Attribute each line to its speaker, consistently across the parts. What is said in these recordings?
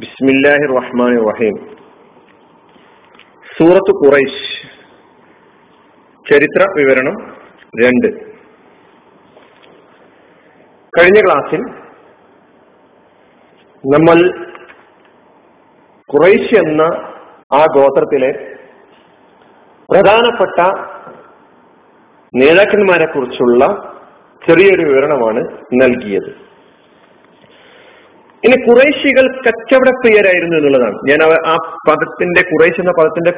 Speaker 1: ബിസ്മില്ലാഹി റഹ്മാൻ റഹീം സൂറത്ത് ഖുറൈശ് ചരിത്ര വിവരണം രണ്ട്. കഴിഞ്ഞ ക്ലാസ്സിൽ നമ്മൾ ഖുറൈശ് എന്ന ആ ഗോത്രത്തിലെ പ്രധാനപ്പെട്ട നേതാക്കന്മാരെ കുറിച്ചുള്ള ചെറിയൊരു വിവരണമാണ് നൽകിയത്. ഇനി കുറേശികൾ കച്ചവടപ്രിയരായിരുന്നു എന്നുള്ളതാണ്. ഞാൻ ആ പദത്തിന്റെ കുറേശ് എന്ന പദത്തിന്റെ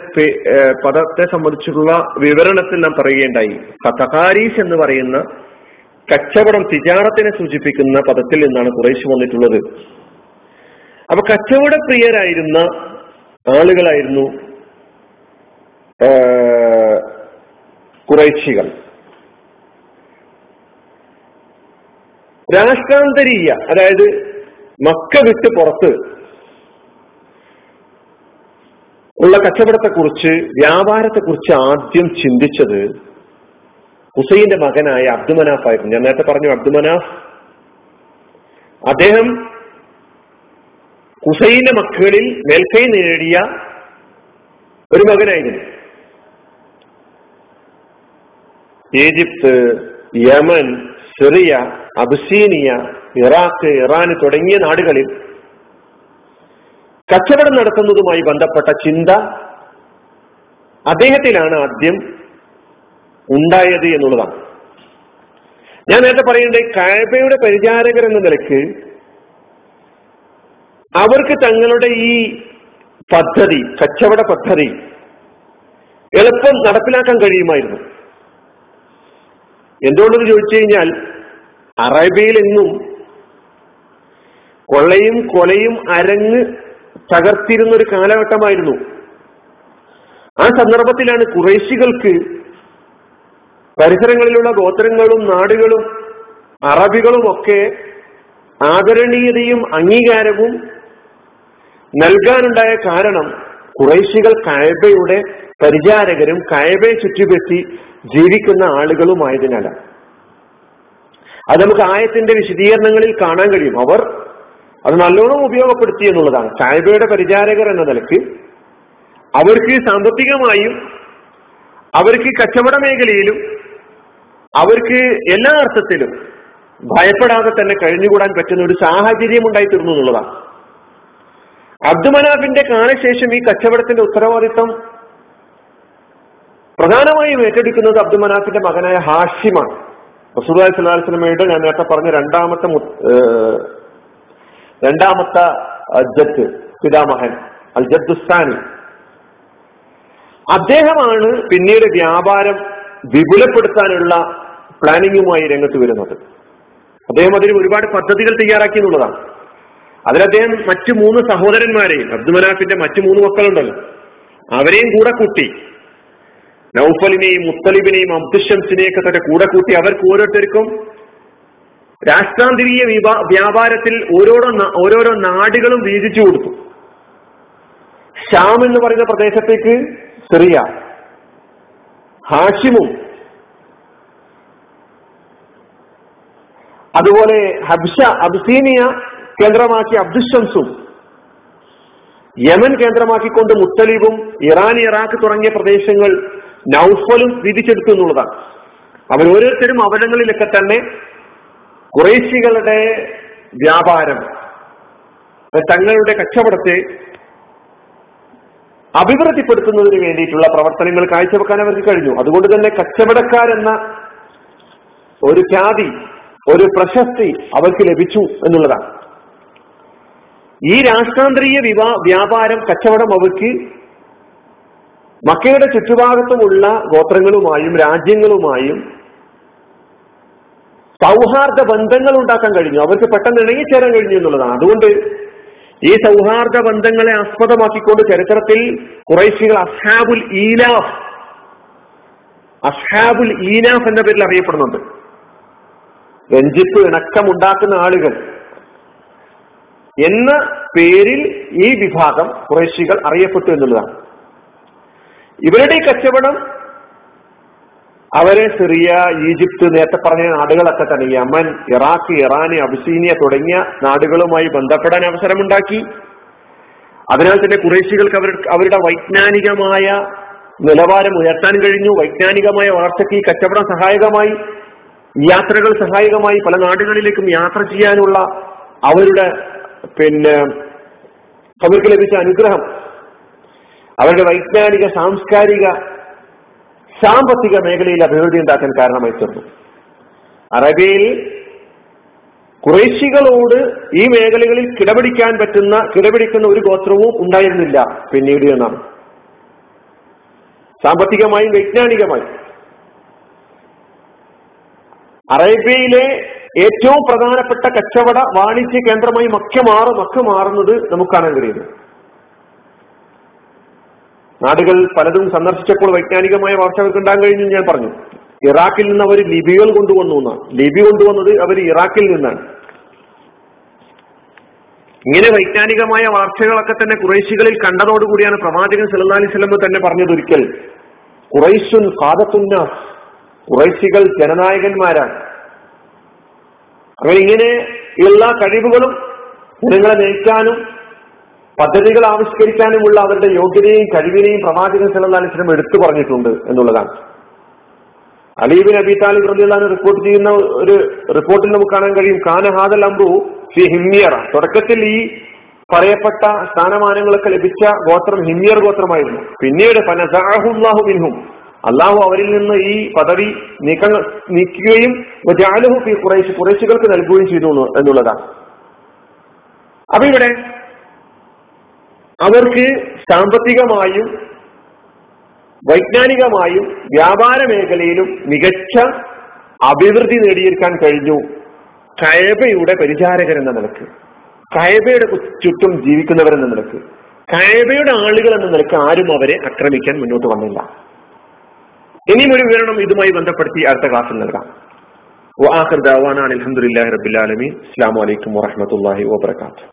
Speaker 1: പദത്തെ സംബന്ധിച്ചുള്ള വിവരണത്തിൽ നാം പറയുകയുണ്ടായി. കഥകാരീസ് എന്ന് പറയുന്ന കച്ചവടം തിജാറത്തിനെ സൂചിപ്പിക്കുന്ന പദത്തിൽ നിന്നാണ് കുറേശ് വന്നിട്ടുള്ളത്. അപ്പൊ കച്ചവടപ്രിയരായിരുന്ന ആളുകളായിരുന്നു കുറേശികൾ രാഷ്ട്രാന്തരീയ അതായത് മക്ക വിട്ട് പുറത്ത് ഉള്ള കച്ചവടത്തെക്കുറിച്ച് വ്യാപാരത്തെക്കുറിച്ച് ആദ്യം ചിന്തിച്ചത് ഹുസൈന്റെ മകനായ അബ്ദുമനാഫ് ആയിരുന്നു. ഞാൻ നേരത്തെ പറഞ്ഞു അബ്ദുമനാഫ് അദ്ദേഹം ഹുസൈന്റെ മക്കളിൽ മേൽക്കൈ നേടിയ ഒരു മകനായിരുന്നു. Egypt Yemen Syria Abyssinia Iraq Iran തുടങ്ങിയ നാടുകളിൽ കച്ചവടം നടത്തുന്നതുമായി ബന്ധപ്പെട്ട ചിന്ത അദ്ദേഹത്തിലാണ് ആദ്യം ഉണ്ടായത് എന്നുള്ളതാണ്. ഞാൻ നേരത്തെ പറയേണ്ടത് കായബയുടെ പരിചാരകർ എന്ന നിലയ്ക്ക് അവർക്ക് തങ്ങളുടെ ഈ പദ്ധതി കച്ചവട പദ്ധതി എളുപ്പം നടപ്പിലാക്കാൻ കഴിയുമായിരുന്നു. എന്തുകൊണ്ടെന്ന് ചോദിച്ചു കഴിഞ്ഞാൽ അറേബ്യയിൽ എങ്ങും കൊള്ളയും കൊലയും അരങ്ങ് തകർത്തിരുന്ന ഒരു കാലഘട്ടമായിരുന്നു. ആ സന്ദർഭത്തിലാണ് കുറേശികൾക്ക് പരിസരങ്ങളിലുള്ള ഗോത്രങ്ങളും നാടുകളും അറബികളും ഒക്കെ ആദരണീയതയും അംഗീകാരവും നൽകാനുണ്ടായ കാരണം കുറേശികൾ കായബയുടെ പരിചാരകരും കായബയെ ചുറ്റിപ്പറ്റി ജീവിക്കുന്ന ആളുകളുമായതിനാലാണ്. അത് നമുക്ക് ആയത്തിന്റെ വിശദീകരണങ്ങളിൽ കാണാൻ കഴിയും. അവർ അത് നല്ലോണം ഉപയോഗപ്പെടുത്തി എന്നുള്ളതാണ്. സാഹിബയുടെ പരിചാരകർ എന്ന നിലയ്ക്ക് അവർക്ക് സാമ്പത്തികമായും അവർക്ക് കച്ചവട മേഖലയിലും അവർക്ക് എല്ലാ അർത്ഥത്തിലും ഭയപ്പെടാതെ തന്നെ കഴിഞ്ഞുകൂടാൻ പറ്റുന്ന ഒരു സാഹചര്യം ഉണ്ടായി തീർന്നു എന്നുള്ളതാണ് അബ്ദുമനാഫിന്റെ കാലശേഷം ഈ കച്ചവടത്തിന്റെ ഉത്തരവാദിത്വം പ്രധാനമായും ഏറ്റെടുക്കുന്നത് അബ്ദുമനാഫിന്റെ മകനായ ഹാഷിമാണ്. റസൂദായ് സ്വലാസ്ലമയുടെ ഞാൻ നേരത്തെ പറഞ്ഞ രണ്ടാമത്തെ രണ്ടാമത്തെ ജഡ് പിതാമഹൻ അൽ ജദ്ദുസ്ഥാനി അദ്ദേഹമാണ് പിന്നീട് വ്യാപാരം വിപുലപ്പെടുത്താനുള്ള പ്ലാനിങ്ങുമായി രംഗത്ത് വരുന്നത്. അദ്ദേഹം അതിന് ഒരുപാട് പദ്ധതികൾ തയ്യാറാക്കി എന്നുള്ളതാണ്. അതിൽ അദ്ദേഹം മറ്റു മൂന്ന് സഹോദരന്മാരെയും അബ്ദുമനാഫിന്റെ മറ്റു മൂന്ന് മക്കളുണ്ടല്ലോ. അവരെയും കൂടെ കൂട്ടി നൌഫലിനെയും മുത്തലിബിനെയും അബ്ദുഷംസിനെയൊക്കെ തന്നെ കൂടെ കൂട്ടി അവർക്ക് ഓരോരുത്തർക്കും രാഷ്ട്രാന്തരീയ വ്യാപാരത്തിൽ ഓരോരോ ഓരോരോ നാടുകളും വീതിച്ചു കൊടുത്തു. ഷാം എന്ന് പറയുന്ന പ്രദേശത്തേക്ക് സിറിയ ഹാഷിമും അതുപോലെ ഹബ്ഷ അബ്സീനിയ കേന്ദ്രമാക്കി അബ്ദുഷംസും യമൻ കേന്ദ്രമാക്കിക്കൊണ്ട് മുത്തലിബും ഇറാൻ ഇറാഖ് തുടങ്ങിയ പ്രദേശങ്ങൾ നൌഫലും വിധിച്ചെടുത്തു എന്നുള്ളതാണ്. അവരോരോരുത്തരും അവരങ്ങളിലൊക്കെ തന്നെ കുറേശികളുടെ വ്യാപാരം തങ്ങളുടെ കച്ചവടത്തെ അഭിവൃദ്ധിപ്പെടുത്തുന്നതിന് വേണ്ടിയിട്ടുള്ള പ്രവർത്തനങ്ങൾ കാഴ്ചവെക്കാൻ അവർക്ക് കഴിഞ്ഞു. അതുകൊണ്ട് തന്നെ കച്ചവടക്കാരെന്ന ഒരു ഖ്യാതി ഒരു പ്രശസ്തി അവർക്ക് ലഭിച്ചു എന്നുള്ളതാണ്. ഈ രാഷ്ട്രാന്തരീയ വിവാ വ്യാപാരം കച്ചവടം അവർക്ക് മക്കയുടെ ചുറ്റുഭാഗത്തുമുള്ള ഗോത്രങ്ങളുമായും രാജ്യങ്ങളുമായും സൗഹാർദ്ദ ബന്ധങ്ങൾ ഉണ്ടാക്കാൻ കഴിഞ്ഞു. അവർക്ക് പെട്ടെന്ന് ഇണങ്ങിച്ചേരാൻ കഴിഞ്ഞു എന്നുള്ളതാണ്. അതുകൊണ്ട് ഈ സൗഹാർദ്ദ ബന്ധങ്ങളെ ആസ്പദമാക്കിക്കൊണ്ട് ചരിത്രത്തിൽ കുറേശികൾ അസ്ഹാബുൽ ഈലാഫ് അസ്ഹാബുൽ ഈനാഫ് എന്ന പേരിൽ അറിയപ്പെടുന്നുണ്ട്. രഞ്ജിപ്പ് ഇണക്കമുണ്ടാക്കുന്ന ആളുകൾ എന്ന പേരിൽ ഈ വിഭാഗം കുറേശികൾ അറിയപ്പെട്ടു എന്നുള്ളതാണ്. ഇവരുടെ കച്ചവടം അവരെ സിറിയ ഈജിപ്ത് നേരത്തെ പറഞ്ഞ നാടുകളൊക്കെ തന്നെ യമൻ ഇറാഖ് ഇറാൻ അബ്സീനിയ തുടങ്ങിയ നാടുകളുമായി ബന്ധപ്പെടാൻ അവസരമുണ്ടാക്കി. അതിനാൽ തന്നെ കുറേശികൾക്ക് അവർ അവരുടെ വൈജ്ഞാനികമായ നിലവാരം ഉയർത്താൻ കഴിഞ്ഞു. വൈജ്ഞാനികമായ വളർച്ചയ്ക്ക് ഈ കച്ചവടം സഹായകമായി. യാത്രകൾ സഹായകമായി പല നാടുകളിലേക്കും യാത്ര ചെയ്യാനുള്ള അവരുടെ പിന്നെ അവർക്ക് ലഭിച്ച അനുഗ്രഹം. അവരുടെ വൈജ്ഞാനിക സാംസ്കാരിക സാമ്പത്തിക മേഖലയിൽ അഭിവൃദ്ധി ഉണ്ടാക്കാൻ കാരണമായി തീർന്നു. അറേബ്യയിൽ കുറേശികളോട് ഈ മേഖലകളിൽ കിടപിടിക്കാൻ പറ്റുന്ന കിടപിടിക്കുന്ന ഒരു ഗോത്രവും ഉണ്ടായിരുന്നില്ല പിന്നീട് എന്നാണ്. സാമ്പത്തികമായും വൈജ്ഞാനികമായും. അറേബ്യയിലെ ഏറ്റവും പ്രധാനപ്പെട്ട കച്ചവട വാണിജ്യ കേന്ദ്രമായി മക്ക മാറും മക്ക മാറുന്നത് നമുക്ക് കാണാൻ കഴിയുന്നു. നാടുകൾ പലതും സന്ദർശിച്ചപ്പോൾ വൈജ്ഞാനികമായ വാർത്തകൾക്ക് ഉണ്ടാകാൻ കഴിഞ്ഞു ഞാൻ പറഞ്ഞു. ഇറാഖിൽ നിന്ന് അവർ ലിബികൾ കൊണ്ടുവന്നു എന്നാണ് ലിബി കൊണ്ടുവന്നത് അവർ ഇറാഖിൽ നിന്നാണ്. ഇങ്ങനെ വൈജ്ഞാനികമായ വാർത്തകളൊക്കെ തന്നെ കുറേശികളിൽ കണ്ടതോടുകൂടിയാണ് പ്രവാചകൻ സല്ലല്ലാഹു അലൈഹി വസല്ലം തന്നെ പറഞ്ഞതൊരിക്കൽ കുറൈശുൻ കാതത്തുന്ന കുറൈശികൾ ജനനായകന്മാരാണ്. അങ്ങനെ ഇങ്ങനെ എല്ലാ കഴിവുകളും ജനങ്ങളെ നയിക്കാനും പദ്ധതികൾ ആവിഷ്കരിക്കാനുമുള്ള അവരുടെ യോഗ്യതയും കഴിവിനെയും പ്രവാചകൻ വസല്ലം എടുത്തു പറഞ്ഞിട്ടുണ്ട് എന്നുള്ളതാണ്. അലീബിൻ അബി താലിബ് റബിള്ളാൻ റിപ്പോർട്ട് ചെയ്യുന്ന ഒരു റിപ്പോർട്ടിൽ നമുക്ക് കാണാൻ കഴിയും കാന ഹാദൽ അംറു ഫി ഹിമ്യറ. തുടക്കത്തിൽ ഈ പറയപ്പെട്ട സ്ഥാനമാനങ്ങളൊക്കെ ലഭിച്ച ഗോത്രം ഹിമ്യർ ഗോത്രമായിരുന്നു. പിന്നീട് ഫനസാഹുല്ലാഹു മിൻഹും. അള്ളാഹു അവരിൽ നിന്ന് ഈ പദവി നീക്ക നീക്കുകയും ജാലഹു ഫി കുറേശ് കുറേശുകൾക്ക് നൽകുകയും ചെയ്തു എന്നുള്ളതാണ്. അപ്പൊ ഇവിടെ അവർക്ക് സാമ്പത്തികമായും വൈജ്ഞാനികമായും വ്യാപാര മേഖലയിലും മികച്ച അഭിവൃദ്ധി നേടിയെടുക്കാൻ കഴിഞ്ഞു. കയബയുടെ പരിചാരകരെന്ന നിലയ്ക്ക് കയബയുടെ ചുറ്റും ജീവിക്കുന്നവരെന്ന നിലയ്ക്ക് കയബയുടെ ആളുകൾ എന്ന നിലയ്ക്ക് ആരും അവരെ ആക്രമിക്കാൻ മുന്നോട്ട് വന്നില്ല. ഇനിയും ഒരു വിവരണം ഇതുമായി ബന്ധപ്പെടുത്തി അടുത്ത ക്ലാസ്സിൽ നൽകാം. വാഹർ ദാവാനാണ് അലഹമുല്ലാ റബിലാലമി അസ്സാം വലൈക്കും വാഹമത്തല്ലാഹി വാബർക്കാത്തു